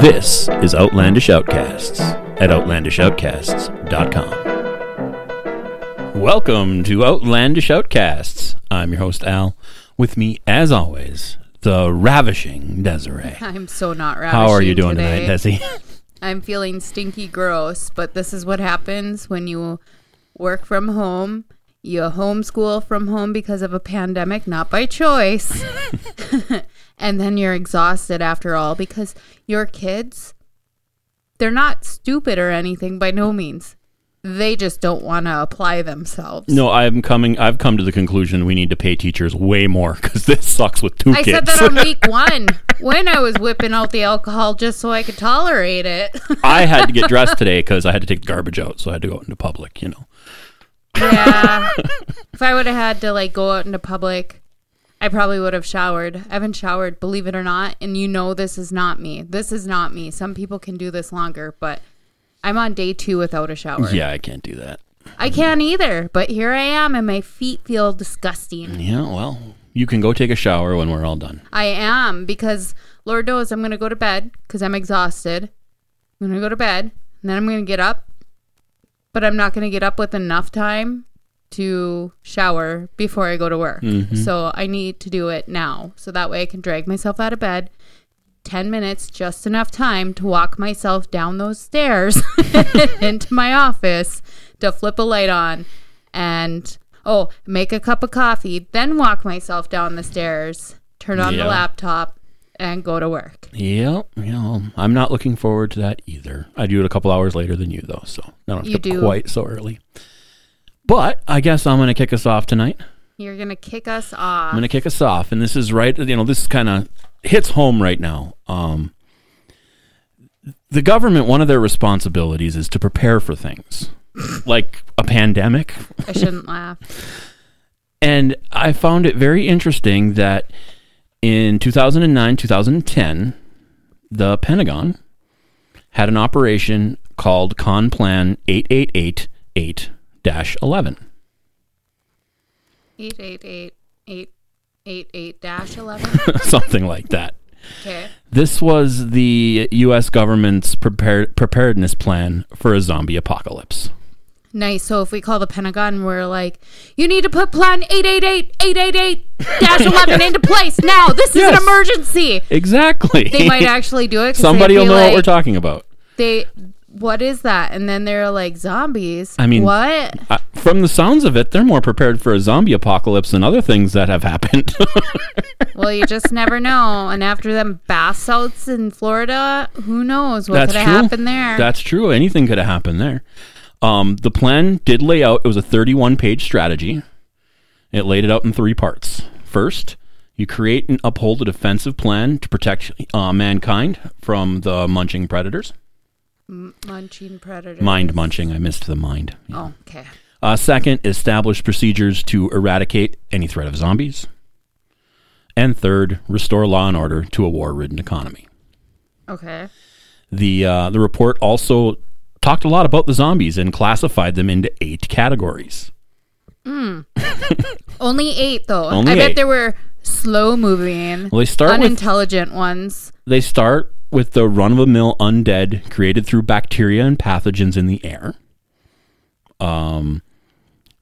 This is Outlandish Outcasts at outlandishoutcasts.com. Welcome to Outlandish Outcasts. I'm your host, Al. With me, as always, the ravishing Desiree. I'm so not ravishing. How are you doing today. tonight, Desi? I'm feeling stinky gross, but this is what happens when you work from home. You homeschool from home because of a pandemic, not by choice. and then you're exhausted after all because your kids, they're not stupid or anything by no means. They just don't want to apply themselves. No, I'm coming. I've come to the conclusion we need to pay teachers way more because this sucks with two I kids. I said that on week one when I was whipping out the alcohol just so I could tolerate it. I had to get dressed today because I had to take the garbage out, so I had to go out into public. You know. Yeah. if I would have had to like go out into public, I probably would have showered. I haven't showered, believe it or not. And you know this is not me. This is not me. Some people can do this longer, but I'm on day two without a shower. Yeah, I can't do that. I can't either, but here I am and my feet feel disgusting. Yeah, well, you can go take a shower when we're all done. I am because Lord knows I'm going to go to bed because I'm exhausted. I'm going to go to bed and then I'm going to get up, but I'm not going to get up with enough time to shower before I go to work. Mm-hmm. So I need to do it now so that way I can drag myself out of bed. 10 minutes, just enough time to walk myself down those stairs into my office to flip a light on and, oh, make a cup of coffee, then walk myself down the stairs, turn on Yeah. the laptop, and go to work. Yep, you know, I'm not looking forward to that either. I do it a couple hours later than you, though, so I don't have You to do. quite so early. But I guess I'm going to kick us off tonight. You're going to kick us off. I'm going to kick us off, and this is right. You know, this kind of hits home right now. Um, the government, one of their responsibilities is to prepare for things like a pandemic, I shouldn't laugh. And I found it very interesting that in 2009, 2010, the Pentagon had an operation called Con Plan 8888 11. 888-888-11. Something like that. Okay. This was the U.S. government's prepare- preparedness plan for a zombie apocalypse. Nice. So if we call the Pentagon, we're like, you need to put Plan 888-888-11 into place now. This is Yes. an emergency. Exactly. They might actually do it. Somebody will know what we're talking about. They, what is that? And then they're like, zombies. I mean- what? Uh, from the sounds of it, they're more prepared for a zombie apocalypse than other things that have happened. Well, you just never know. And after them bath salts in Florida, who knows what could have happened there? That's true. Anything could have happened there. Um, the plan did lay out. It was a 31 page strategy. It laid it out in three parts. First, you create and uphold a defensive plan to protect uh, mankind from the munching predators. Munching predator. Mind munching. I missed the mind. Oh, okay. Uh, second, establish procedures to eradicate any threat of zombies. And third, restore law and order to a war-ridden economy. Okay. The uh, the report also talked a lot about the zombies and classified them into eight categories. Only eight, though. Only I bet eight. there were slow moving, Well, they start with unintelligent ones. they start with the run-of-the-mill undead created through bacteria and pathogens in the air. Um,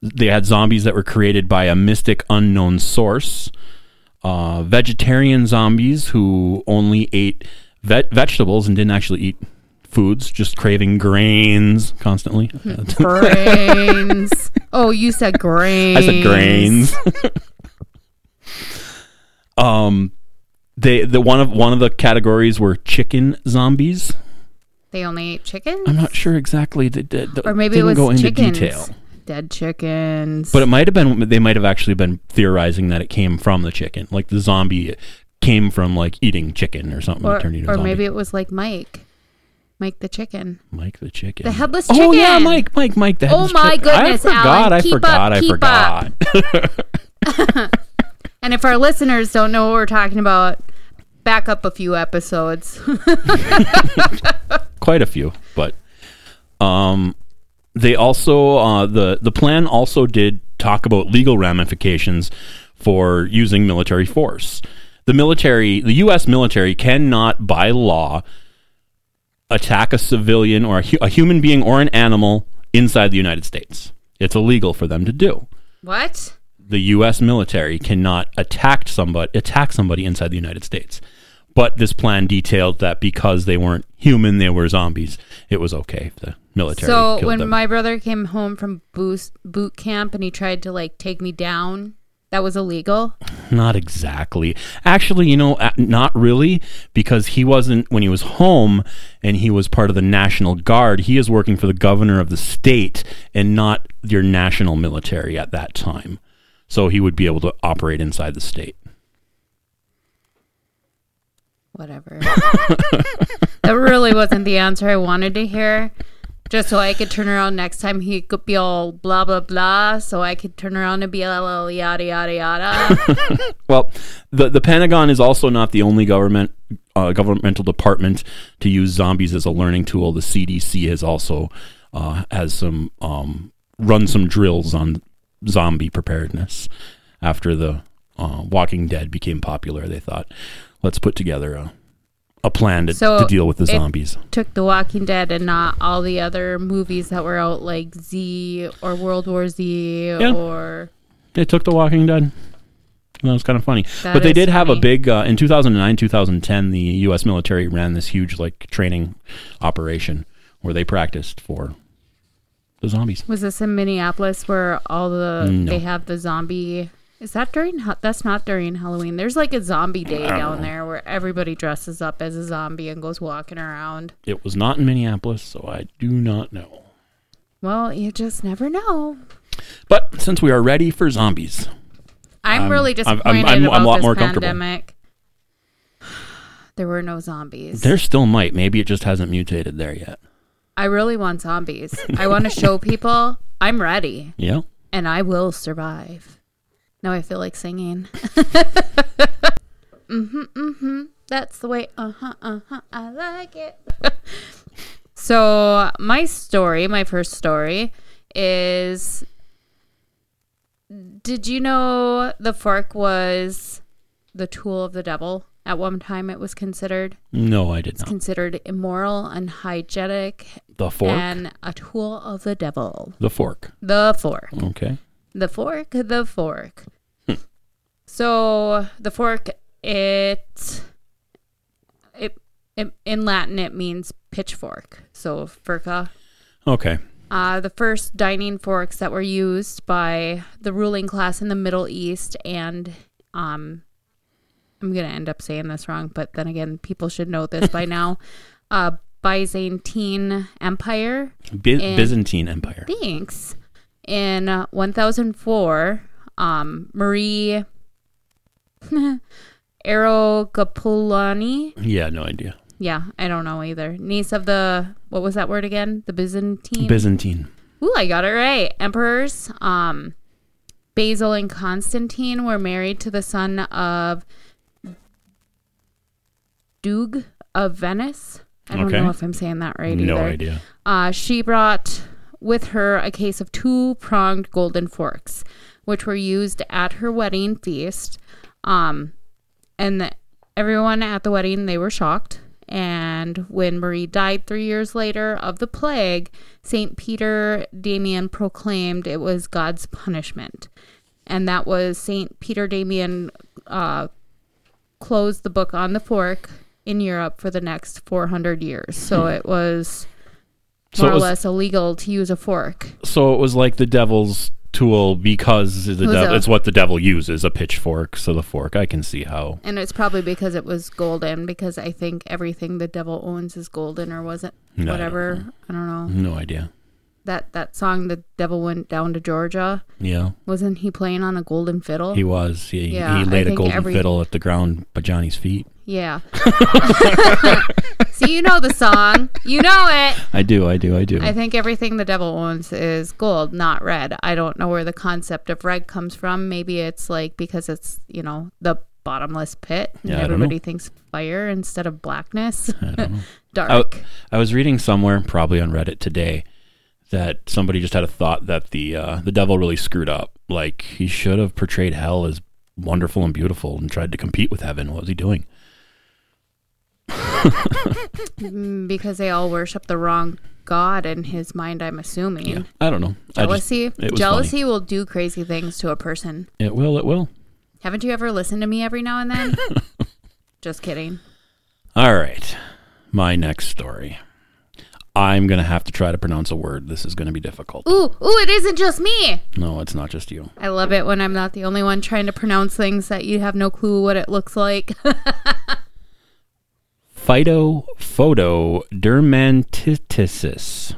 they had zombies that were created by a mystic unknown source. Uh, vegetarian zombies who only ate ve- vegetables and didn't actually eat foods, just craving grains constantly. Grains. oh, you said grains. I said grains. um, they the one of one of the categories were chicken zombies. They only ate chickens? I'm not sure exactly. The, the, the- or maybe it was go into chickens. detail. Dead chickens. But it might have been. They might have actually been theorizing that it came from the chicken, like the zombie came from like eating chicken or something. or, and turned into a or maybe it was like Mike. Mike the chicken. Mike the chicken, The headless chicken. Oh yeah. Mike, Mike, Mike. The Oh my chicken. goodness, I forgot. Alan. I Keep up, forgot. I forgot. And if our listeners don't know what we're talking about, back up a few episodes. quite a few, but um, they also uh, the the plan also did talk about legal ramifications for using military force. The military, the U.S. military, cannot by law attack a civilian or a, hu- a human being or an animal inside the United States. It's illegal for them to do. What? The U.S. military cannot attack somebody attack somebody inside the United States. But this plan detailed that because they weren't human, they were zombies. It was okay. The military So when them. my brother came home from boot boot camp and he tried to like take me down, that was illegal. Not exactly. Actually, you know, not really, because he wasn't, when he was home and he was part of the National Guard, he is working for the governor of the state and not your national military at that time. So he would be able to operate inside the state. Whatever. that really wasn't the answer I wanted to hear. Just so I could turn around next time he could be all blah blah blah, so I could turn around and be a little yada yada yada. Well, the the Pentagon is also not the only government uh, governmental department to use zombies as a learning tool. The CDC has also uh, has some um, run some drills on zombie preparedness after the uh, Walking Dead became popular. They thought, let's put together a a plan to, So to deal with the it- zombies. Took The Walking Dead and not all the other movies that were out, like Z or World War Z Yeah. or They took the Walking Dead. That was kind of funny. That but they did have a big uh, in 2009, 2010. The U.S. military ran this huge like training operation where they practiced for the zombies. Was this in Minneapolis where all the No. they have the zombie? Is that during? That's not during Halloween. There's like a zombie day down know. there where everybody dresses up as a zombie and goes walking around. It was not in Minneapolis, so I do not know. Well, you just never know. But since we are ready for zombies, I'm Um, really I'm- disappointed I'm- I'm a lot this more comfortable. pandemic. There were no zombies. there still might. Maybe it just hasn't mutated there yet. I really want zombies. I want to show people I'm ready Yeah. and I will survive. Now I feel like singing. mm-hmm, mm-hmm. That's the way. Uh huh, uh huh. I like it. so my story, my first story, is. Did you know the fork was the tool of the devil? At one time, it was considered No, I did not. considered immoral, unhygienic, The fork. and a tool of the devil. the fork. The fork. Okay. The fork, the fork. so the fork, it, it, it, in Latin, it means pitchfork. So furca. Okay. Uh, the first dining forks that were used by the ruling class in the Middle East and um, I'm gonna end up saying this wrong, but then again, people should know this by now. Uh, Byzantine Empire Bi- And- Byzantine Empire. Thanks. In uh, 1004, um, Marie Arogapulani, Yeah, no idea. yeah, I don't know either, niece of the, what was that word again? The Byzantine? Byzantine. Ooh, I got it right. Emperors, um, Basil and Constantine were married to the son of Duke of Venice. I don't Okay. know if I'm saying that right no either. idea. Uh, she brought with her a case of two pronged golden forks, which were used at her wedding feast. Um, and the, everyone at the wedding they were shocked. And when Marie died three years later of the plague, Saint Peter Damian proclaimed it was God's punishment, and that was Saint Peter Damian uh, closed the book on the fork in Europe for the next 400 years. So hmm. it was So more it or was- less illegal to use a fork. So it was like the devil's tool because the was devil, a- it's what the devil uses a pitchfork. So the fork, I can see how. And it's probably because it was golden, because I think everything the devil owns is golden, or was it No, I don't whatever? I don't know. No idea. That that song, "The Devil Went Down to Georgia," Yeah, wasn't he playing on a golden fiddle? he was. He, Yeah, he laid a golden every- fiddle at the ground by Johnny's feet. yeah. so you know the song, you know it. I do. I do. I do. I think everything the devil owns is gold, not red. I don't know where the concept of red comes from. Maybe it's like because it's, you know, the bottomless pit and Yeah, I everybody thinks fire instead of blackness. I don't know. Dark. I was reading somewhere, probably on Reddit today, that somebody just had a thought that the uh, the devil really screwed up. Like he should have portrayed hell as wonderful and beautiful and tried to compete with heaven. What was he doing? Mm, because they all worship the wrong god in his mind. I'm assuming Yeah, I don't know. I just- jealousy. jealousy will do crazy things to a person. it will. It will. Haven't you ever listened to me every now and then? Just kidding. All right. My next story. I'm gonna have to try to pronounce a word. This is gonna be difficult. Ooh, ooh, it isn't just me. No, it's not just you. I love it when I'm not the only one trying to pronounce things that you have no clue what it looks like. Phytophotodermatitis.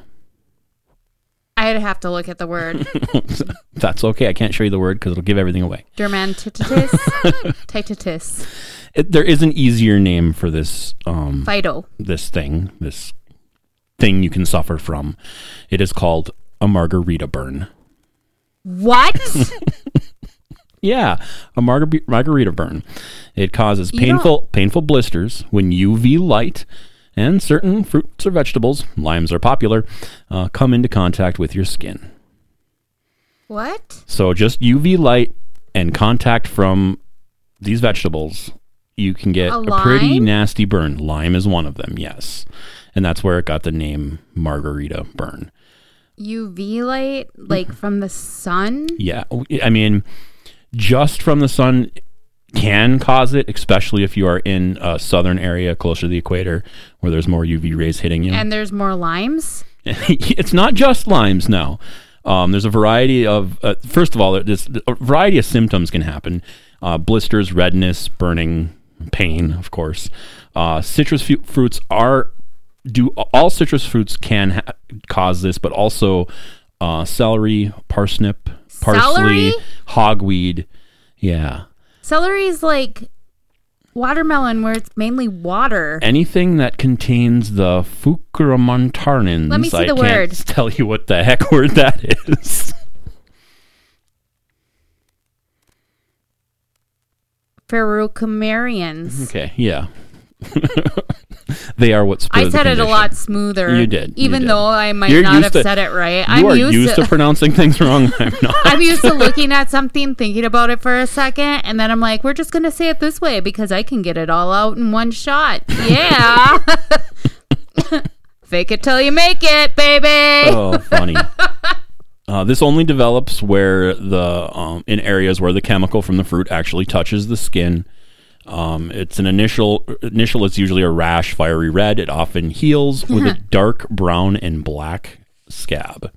I'd have to look at the word. That's okay. I can't show you the word because it'll give everything away. Dermatitis. Titis. It, there is an easier name for this um, Phyto. this thing, this thing you can suffer from. It is called a margarita burn. What? Yeah, a margar- margarita burn. It causes painful painful blisters when UV light and certain fruits or vegetables, limes are popular, uh, come into contact with your skin. what? So just UV light and contact from these vegetables, you can get A a, pretty nasty burn. Lime is one of them, yes. And that's where it got the name margarita burn. UV light, like from the sun? Yeah, I mean, just from the sun can cause it, especially if you are in a southern area closer to the equator where there's more UV rays hitting you. And there's more limes? it's not just limes now. Um, there's a variety of, uh, first of all, there's a variety of symptoms can happen uh, blisters, redness, burning, pain, of course. Uh, citrus fu- fruits are, do all citrus fruits can ha- cause this, but also uh, celery, parsnip, parsley, Celery? hogweed. Yeah. Celery is like watermelon where it's mainly water. Anything that contains the fucuramontarnins. Let me see I the can't word. tell you what the heck word that is. Ferrocumarians. Okay, yeah. they are what spur I said it a lot smoother. You did, you Even did. though I might You're not have to- said it right. You I'm are used, used to, to pronouncing things wrong. I'm not. I'm used to looking at something, thinking about it for a second, and then I'm like, we're just gonna say it this way because I can get it all out in one shot. Yeah. Fake it till you make it, baby. oh, funny. Uh, this only develops where the um, in areas where the chemical from the fruit actually touches the skin. Um, it's an initial initial. It's usually a rash, fiery red. It often heals with a dark brown and black scab.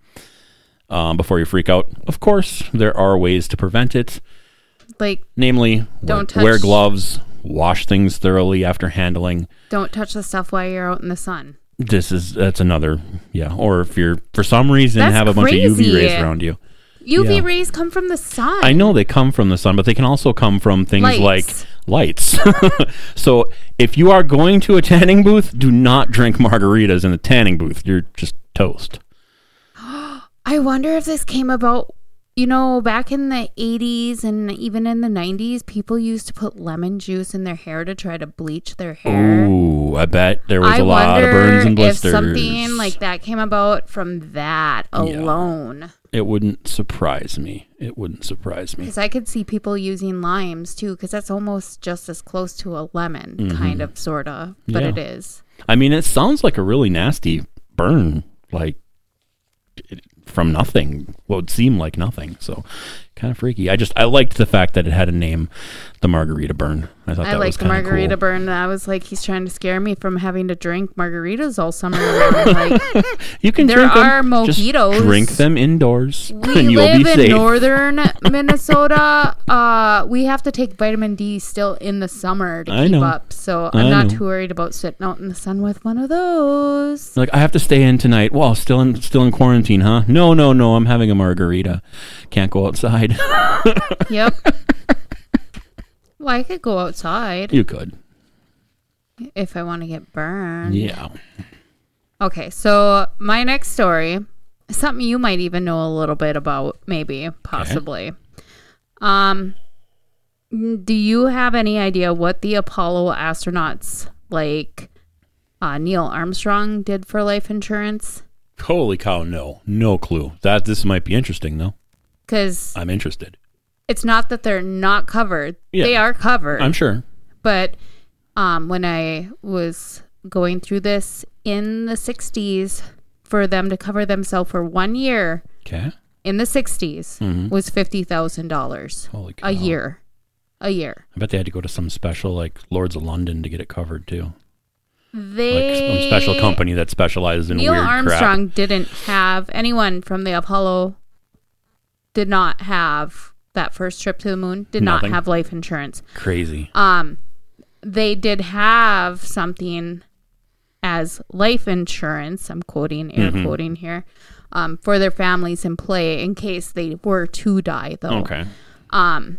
Um, before you freak out, of course, there are ways to prevent it. Like, Namely, Don't wear, wear gloves, wash things thoroughly after handling. don't touch the stuff while you're out in the sun. This is that's another yeah. Or if you're for some reason That's have a bunch of UV crazy. rays around you. UV Yeah. rays come from the sun. I know they come from the sun, but they can also come from things Lights. like lights. so if you are going to a tanning booth, do not drink margaritas in the tanning booth. You're just toast. I wonder if this came about, you know, back in the 80s and even in the 90s, people used to put lemon juice in their hair to try to bleach their hair. Ooh, I bet there was I a lot of burns and blisters. if something like that came about from that alone. it wouldn't surprise me. It wouldn't surprise me. Because I could see people using limes too, because that's almost just as close to a lemon, kind of, sort of, but Mm-hmm. Yeah. it is. I mean, it sounds like a really nasty burn, like it, from nothing. What would seem like nothing. So, kind of freaky. I just I liked the fact that it had a name, the margarita burn. I thought I that like was the margarita cool. burn. I was like, he's trying to scare me from having to drink margaritas all summer. like, You can There drink them. are Just drink them indoors, we and you'll live in safe. northern Minnesota. Uh, we have to take vitamin D still in the summer to I keep know. up. So I I'm not know. too worried about sitting out in the sun with one of those. like I have to stay in tonight. Well, still in still in quarantine, huh? No, no, no. I'm having a margarita. Can't go outside. Yep. well, I could go outside you could. if I want to get burned. Yeah. Okay, so my next story something you might even know a little bit about, maybe, possibly. Um, do you have any idea what the Apollo astronauts, like uh, Neil Armstrong, did for life insurance? Holy cow! No, no clue. That this might be interesting though. Because I'm interested. it's not that they're not covered; Yeah. they are covered. I'm sure. but um, when I was going through this in the 60s for them to cover themselves for one year Okay. in the 60s Mhm. was $50,000 a year. A year. I bet they had to go to some special like Lloyd's of London to get it covered too. They Like some special company that specializes in Neil weird Armstrong didn't have anyone from the Apollo did not have that first trip to the moon did Nothing. not have life insurance. Crazy. Um they did have something as life insurance, I'm quoting air Mhm. quoting here, um, for their families in play in case they were to die though. Okay. Um,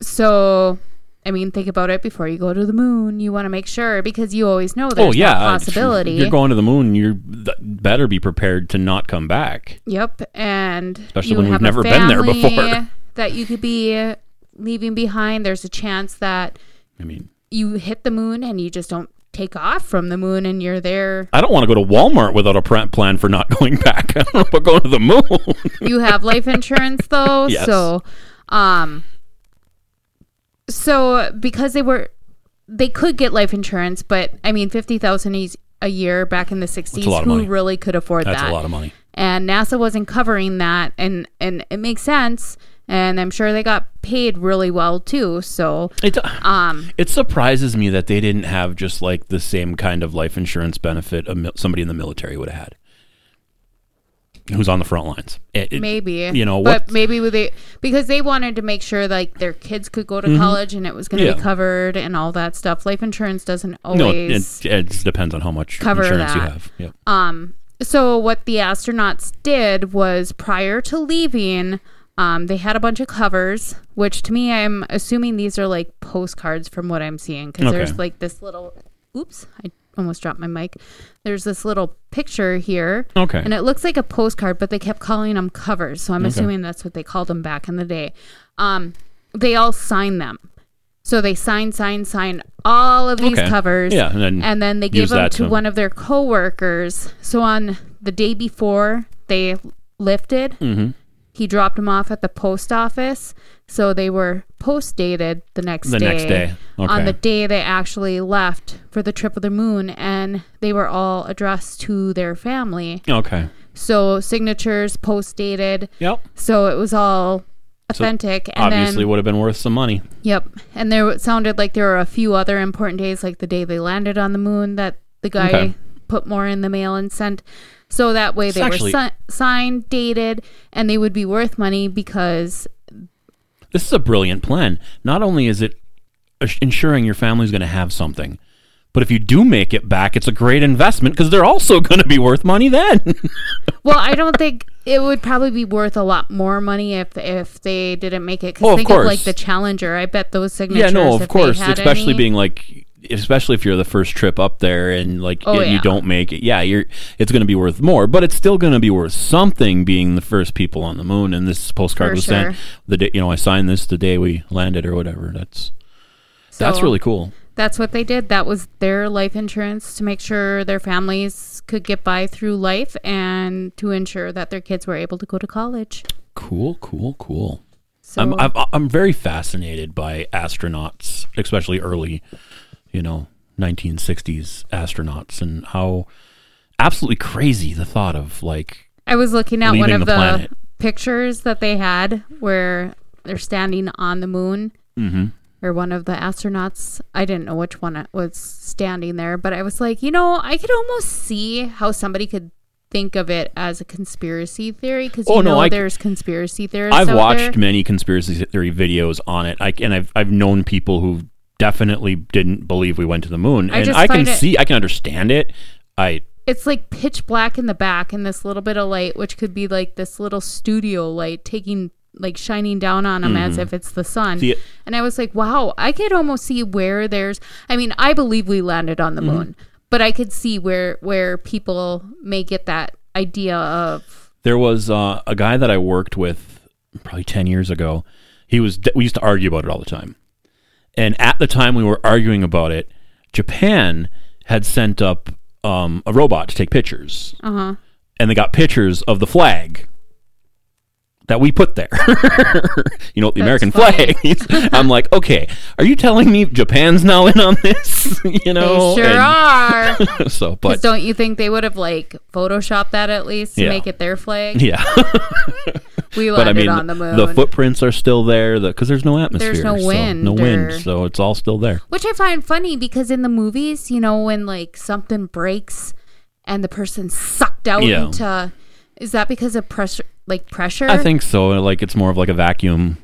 so, I mean, think about it before you go to the moon. You want to make sure because you always know there's oh yeah. that uh, possibility. You're going to the moon. You better be prepared to not come back. Yep, and Especially when we've never been there before. That you could be leaving behind. There's a chance that I mean, you hit the moon and you just don't take off from the moon and you're there. I don't want to go to Walmart without a plan for not going back. I don't know about going to the moon. You have life insurance though, Yes. so um, so because they were, they could get life insurance, but I mean, fifty thousand a year back in the '60s, lot of who money. really could afford That's that? That's a lot of money. and NASA wasn't covering that, and and it makes sense. And I'm sure they got paid really well too. So, It um, it surprises me that they didn't have just like the same kind of life insurance benefit a mil- somebody in the military would have had, who's on the front lines. It- it- maybe you know, but what- maybe they because they wanted to make sure like their kids could go to college and it was going to Mm-hmm. Yeah. be covered and all that stuff. Life insurance doesn't no, always. it, it depends on how much cover insurance you have. Yep. Um, so what the astronauts did was prior to leaving, um, they had a bunch of covers, which to me, I'm assuming these are like postcards from what I'm seeing because Okay. there's like this little. Oops, I almost dropped my mic. There's this little picture here. Okay. And it looks like a postcard, but they kept calling them covers. So I'm Okay. assuming that's what they called them back in the day. Um, they all signed them. So they signed, signed, signed all of these Okay. covers. Yeah, and then And then they gave them to to- one of their coworkers. So on the day before they lifted, Mhm. He dropped them off at the post office. So they were post dated the next the day. next day. Okay. On the day they actually left for the trip of the moon, and they were all addressed to their family. okay. So signatures post dated. Yep. So it was all authentic. and Obviously, then, would have been worth some money. yep. And there sounded like there were a few other important days, like the day they landed on the moon, that the guy Okay. put more in the mail and sent. So that way It's they actually- were si- signed, dated, and they would be worth money because This is a brilliant plan. Not only is it ensuring your family's going to have something, but if you do make it back, it's a great investment because they're also going to be worth money then. Well, I don't think it would probably be worth a lot more money if if they didn't make it. Because Oh, of think of like the Challenger. I bet those signatures. yeah, no, of course, especially any- being like, especially if you're the first trip up there and like Oh, y- you don't make it. Yeah, you're it's going to be worth more, but it's still going to be worth something being the first people on the moon. And this postcard For was sure. sent the day you know I signed this the day we landed or whatever. That's that's really cool. That's what they did. That was their life insurance to make sure their families could get by through life and to ensure that their kids were able to go to college. Cool, cool, cool. So I'm, I'm I'm very fascinated by astronauts, especially early, you know, 1960s astronauts, and how absolutely crazy the thought of like I was looking at one of the the, pictures that they had where they're standing on the moon hmm or one of the astronauts. I didn't know which one was standing there, but I was like, you know, I could almost see how somebody could think of it as a conspiracy theory because Oh, you no, know I- there's conspiracy theorists. I've watched there. many conspiracy theory videos on it, I, and I've I've known people who definitely didn't believe we went to the moon, I and I can it- see, I can understand it. I It's like pitch black in the back and this little bit of light, which could be like this little studio light taking like shining down on them as if it's the sun. Mm-hmm. And I was like, wow, I could almost see where there's. I mean, I believe we landed on Mm-hmm. the moon, but I could see where where people may get that idea of. There was uh, a guy that I worked with probably 10 years ago. He was we used to argue about it all the time. And at the time we were arguing about it, Japan had sent up um, a robot to take pictures. Uh huh. And they got pictures of the flag that we put there. you know, the That's American funny. flag. I'm like, okay, are you telling me Japan's now in on this? you know, they sure and- are. so, but don't you think they would have like photoshopped that at least to Yeah. make it their flag? yeah, We but I landed mean, on the moon. the footprints are still there because there's no atmosphere. There's no so- wind no wind, or- so it's all still there. Which I find funny because in the movies, you know, when like something breaks and the person's sucked out Yeah. into is that because of pressure like pressure? I think so. Like it's more of like a vacuum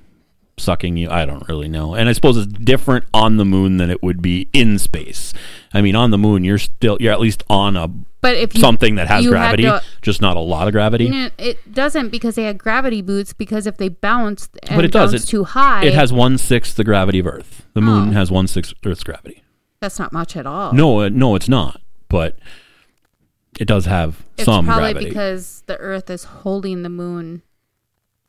sucking you. I don't really know. And I suppose it's different on the moon than it would be in space. I mean, on the moon, you're still you're at least on a but if you, something that has gravity, to- just not a lot of gravity. No, it doesn't because they had gravity boots because if they bounce and But it does. bounce It- too high, It has one sixth the gravity of Earth. The moon Oh. has one sixth Earth's gravity. that's not much at all. No, uh, no, it's not. But it does have it's some probably gravity. because the Earth is holding the moon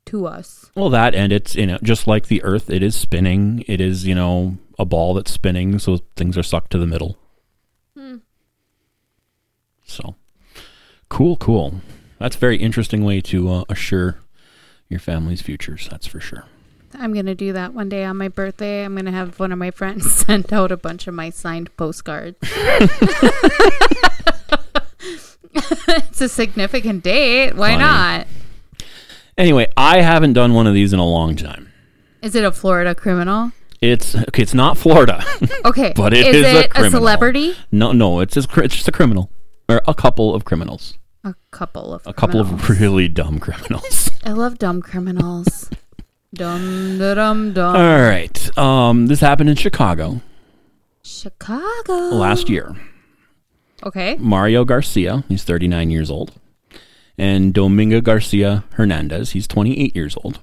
to us. Well, that and it's you know just like the Earth, it is spinning. It is you know a ball that's spinning, so things are sucked to the middle. Hmm. So cool, cool. That's a very interesting way to uh, assure your family's futures. That's for sure. I'm gonna do that one day on my birthday. I'm gonna have one of my friends send out a bunch of my signed postcards. it's a significant date. Why Funny. not? Anyway, I haven't done one of these in a long time. Is it a Florida criminal? It's okay. It's not Florida. Okay, But it is, is it a, criminal. celebrity? no, no. It's just, it's just a criminal or a couple of criminals. A couple of A couple of really dumb criminals. I love dumb criminals. dum dum dum. All right. Um, this happened in Chicago Chicago. last year. Okay. Mario Garcia, he's 39 years old, and Domingo Garcia Hernandez, he's 28 years old.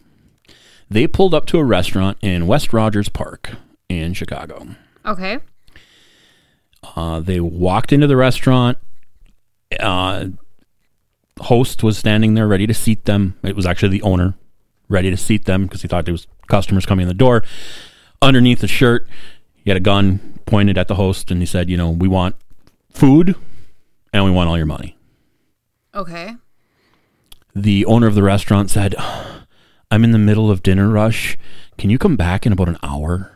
They pulled up to a restaurant in West Rogers Park in Chicago. Okay. Uh, they walked into the restaurant. Uh, host was standing there ready to seat them. It was actually the owner ready to seat them because he thought there was customers coming in the door. Underneath the shirt, he had a gun pointed at the host, and he said, "You know, we want food, and we want all your money." Okay. The owner of the restaurant said, "I'm in the middle of dinner rush. Can you come back in about an hour?"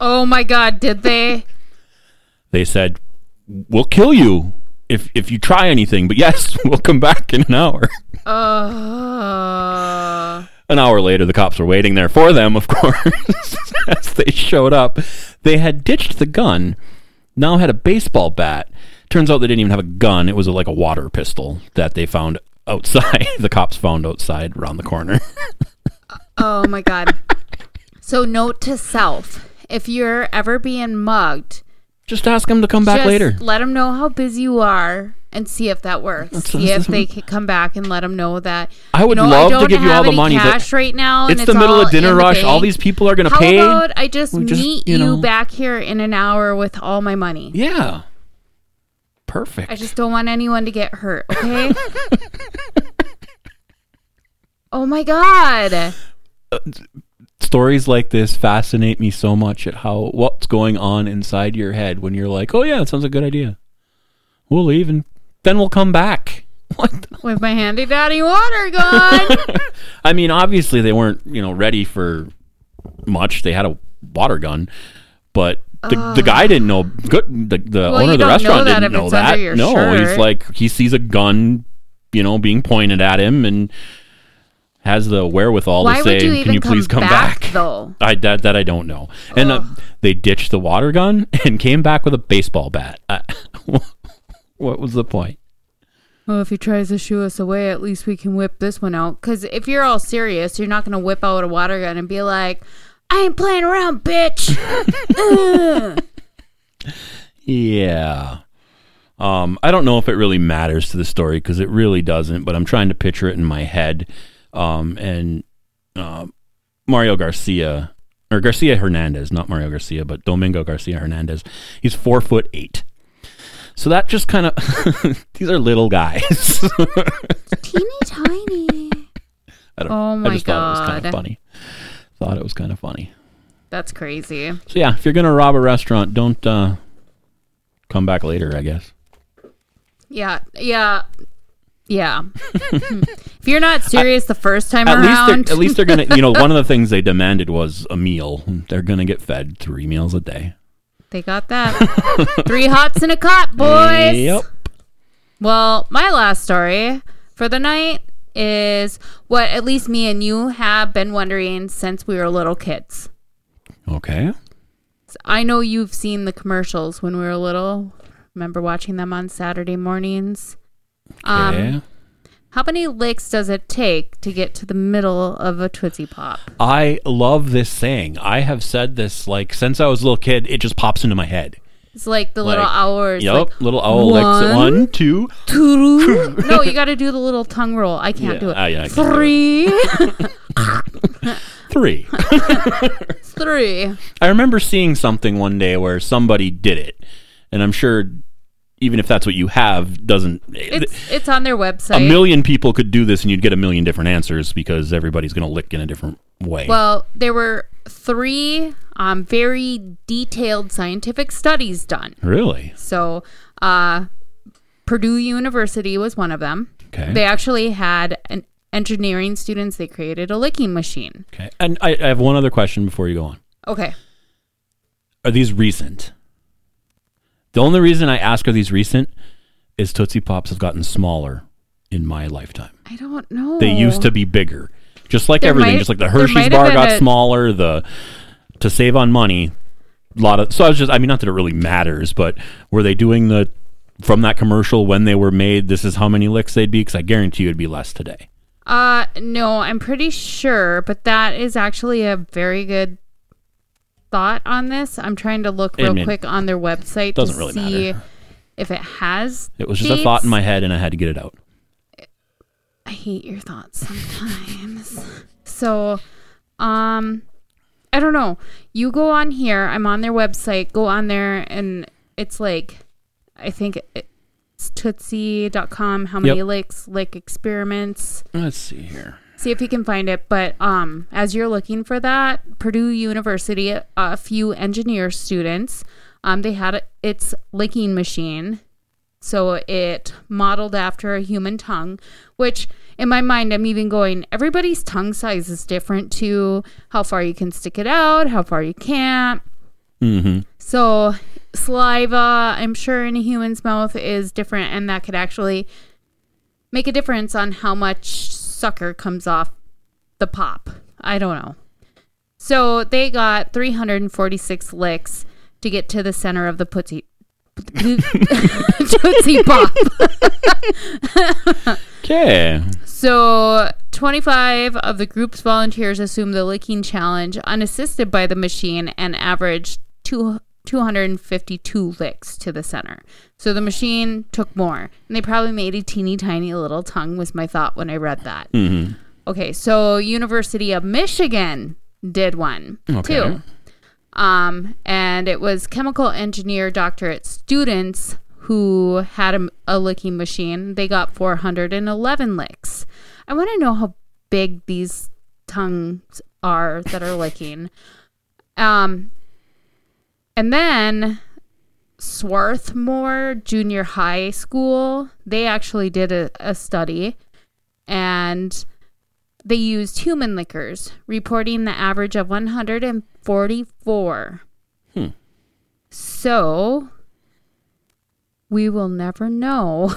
Oh my God! Did they? They said, "We'll kill you if if you try anything, but yes, we'll come back in an hour." Uh. An hour later, the cops were waiting there for them, of course, as they showed up. They had ditched the gun, now had a baseball bat. Turns out they didn't even have a gun. It was like a water pistol that they found outside. the cops found outside around the corner. Oh my God. So, note to self: if you're ever being mugged, Just ask them to come back just later. Let them know how busy you are and see if that works. That's- see if they can come back and let them know that. I would you know, love I to give you all the money, cash right now. and It's the middle of dinner rush. All these people are going to How pay. about I just meet you you, know- back here in an hour with all my money? yeah. Perfect. I just don't want anyone to get hurt. Okay. oh my god. Uh, stories like this fascinate me so much at how what's going on inside your head when you're like, "Oh yeah, it sounds a good idea. We'll leave and then we'll come back." What? With my handy daddy water gun. I mean, obviously they weren't, you know, ready for much. They had a water gun, but the, the guy didn't know. Good, the, the Well, owner of the restaurant know didn't know that. No, he's like he sees a gun, you know, being pointed at him and has the wherewithal Why to say, you "Can you please come back, back?" though? I that that I don't know. And uh, they ditched the water gun and came back with a baseball bat. Uh, what was the point? Well, if he tries to shoo us away, at least we can whip this one out. Because if you're all serious, you're not going to whip out a water gun and be like, I ain't playing around, bitch. Yeah. Um, I don't know if it really matters to the story because it really doesn't. But I'm trying to picture it in my head. Um, and uh, Mario Garcia or Garcia Hernandez, not Mario Garcia, but Domingo Garcia Hernandez. He's four foot eight. So that just kind of these are little guys. Teeny tiny. I don't. Oh I my just thought it was kind of funny. Thought it was kind of funny. That's crazy. So yeah, if you're gonna rob a restaurant, don't uh, come back later. I guess. Yeah. Yeah. Yeah. if you're not serious the first time At least, around, they're, at least they're gonna. You know, one of the things they demanded was a meal. They're gonna get fed three meals a day. they got that. Three hots in a cot, boys. Yep. Well, my last story for the night is what at least me and you have been wondering since we were little kids. Okay. I know you've seen the commercials when we were little. Remember watching them on Saturday mornings? Um, Okay. How many licks does it take to get to the middle of a Tootsie Pop? I love this saying. I have said this like since I was a little kid. It just pops into my head. It's like the little Like, hours. Yep. Like, little owl licks it. one, One, two. two. no, you got to do the little tongue roll. I can't Yeah, do it. ah, yeah, do Three. Three. Three. I remember seeing something one day where somebody did it, and I'm sure, even if that's what you have, doesn't. It's it's on their website a million people could do this, and you'd get a million different answers because everybody's going to lick in a different way. Well, there were three um, very detailed scientific studies done. really? So, uh, Purdue University was one of them. Okay. They actually had an engineering students. They created a licking machine. okay. And I, I have one other question before you go on. Okay. Are these recent? The only reason I ask are these recent is Tootsie Pops have gotten smaller in my lifetime. I don't know. They used to be bigger. Just like There everything, might- just like the Hershey's bar got a- smaller, the to save on money, a lot of so I was just I mean not that it really matters, but were they doing the from that commercial when they were made, this is how many licks they'd be? Because I guarantee you it'd be less today. Uh, no, I'm pretty sure, but that is actually a very good thought on this. I'm trying to look I real mean, quick on their website doesn't to really see matter. if it has. It was just a thought in my head and I had to get it out. I hate your thoughts sometimes. so, um, I don't know. You go on here. I'm on their website. Go on there, and it's like, I think it's tootsie.com. How many Yep. licks, lick experiments. Let's see here. See if you can find it. But um, as you're looking for that, Purdue University, a few engineer students, um, they had its licking machine. So it modeled after a human tongue, which in my mind, I'm even going, everybody's tongue size is different to how far you can stick it out, how far you can't. Mm-hmm. So saliva, I'm sure in a human's mouth is different, and that could actually make a difference on how much sucker comes off the pop. I don't know. So they got 346 licks to get to the center of the putty. Tootsie Pop. Okay. So 25 of the group's volunteers assumed the licking challenge unassisted by the machine and averaged two, 252 licks to the center. So the machine took more. And they probably made a teeny tiny little tongue was my thought when I read that. Mm-hmm. Okay, so University of Michigan did one Okay. too. Um, and it was chemical engineer doctorate students who had a, a licking machine. They got 411 licks. I want to know how big these tongues are that are licking. Um, and then Swarthmore Junior High School, they actually did a, a study and they used human lickers, reporting the average of 144. Hmm. So we will never know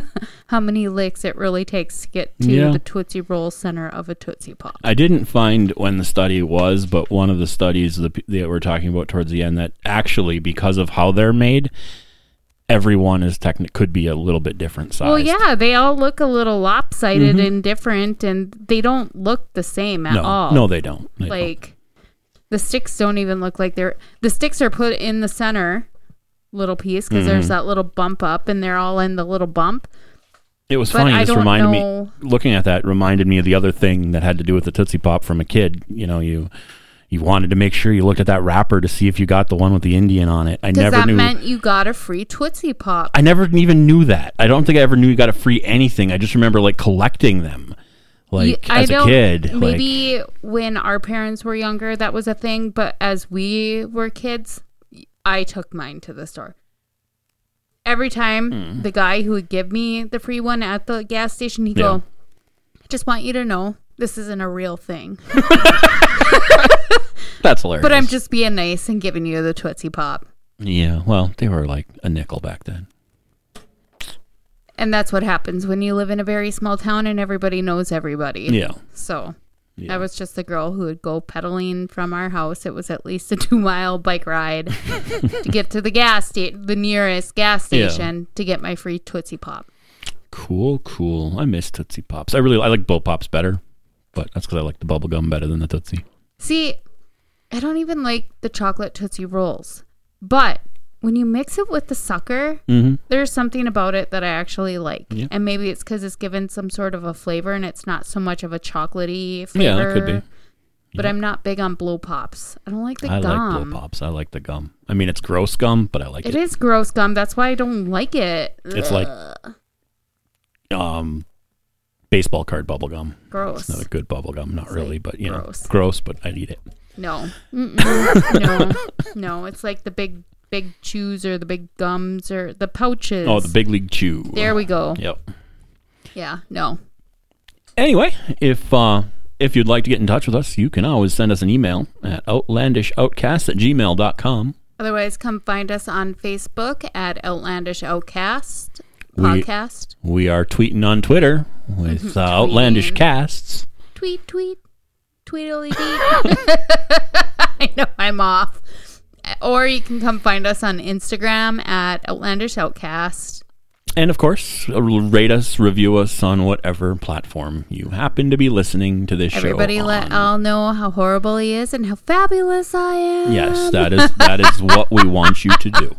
how many licks it really takes to get to Yeah. the Tootsie Roll center of a Tootsie Pop. I didn't find when the study was, but one of the studies that that we're talking about towards the end that actually, because of how they're made, everyone is technic could be a little bit different size. Well, yeah, they all look a little lopsided and different, and they don't look the same at Mm-hmm. No, all. no, they don't. They don't. like the sticks don't even look like they're the sticks are put in the center little piece because Mm-hmm. there's that little bump up and they're all in the little bump It was but funny. I This reminded know- me. Looking at that reminded me of the other thing that had to do with the Tootsie Pop from a kid. You know, you you wanted to make sure you looked at that wrapper to see if you got the one with the Indian on it. I never that knew. meant you got a free tootsie pop I never even knew that. I don't think I ever knew you got a free anything. I just remember like collecting them, like I as a don't- kid. like, maybe when our parents were younger that was a thing but as we were kids i took mine to the store every time hmm. the guy who would give me the free one at the gas station, he'd Yeah. go, I just want you to know this isn't a real thing. That's hilarious. But I'm just being nice and giving you the Tootsie Pop. Yeah, well, they were like a nickel back then. And that's what happens when you live in a very small town and everybody knows everybody. Yeah. So Yeah. I was just the girl who would go pedaling from our house. It was at least a two mile bike ride to get to the gas station, the nearest gas Yeah. station, to get my free Tootsie Pop. Cool, cool. I miss Tootsie Pops. I really I like Blow Pops better, but that's because I like the bubble gum better than the Tootsie. See, I don't even like the chocolate Tootsie Rolls. But when you mix it with the sucker, Mm-hmm. there's something about it that I actually like. Yeah. And maybe it's because it's given some sort of a flavor and it's not so much of a chocolatey flavor. Yeah, that could be. But I'm not big on blow pops. I don't like the I gum. like Blow Pops. I like the gum. I mean, it's gross gum, but I like It it. is gross gum. That's why I don't like it. It's like um, baseball card bubble gum. gross. It's not a good bubble gum, not It's really, like but you gross. know, gross. But I'd eat it. No. No. No. It's like the big, big chews or the big gums or the pouches. Oh, the big league chew. There we go. Yep. Yeah. No. Anyway, if uh, if you'd like to get in touch with us, you can always send us an email at outlandishoutcast at gmail.com. Otherwise, come find us on Facebook at Outlandish Outcast We- podcast. We are tweeting on Twitter with uh, Outlandish Casts. Tweet, tweet, tweedly dee. I know I'm off. Or you can come find us on Instagram at Outlandish Outcast. And of course, uh, rate us, review us on whatever platform you happen to be listening to this Everybody show. Everybody let on. all know how horrible he is and how fabulous I am. Yes, that is that is what we want you to do.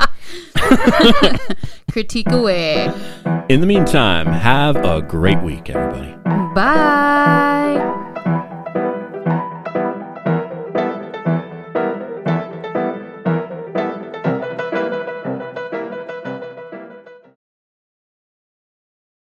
Critique away. In the meantime, have a great week, everybody. Bye.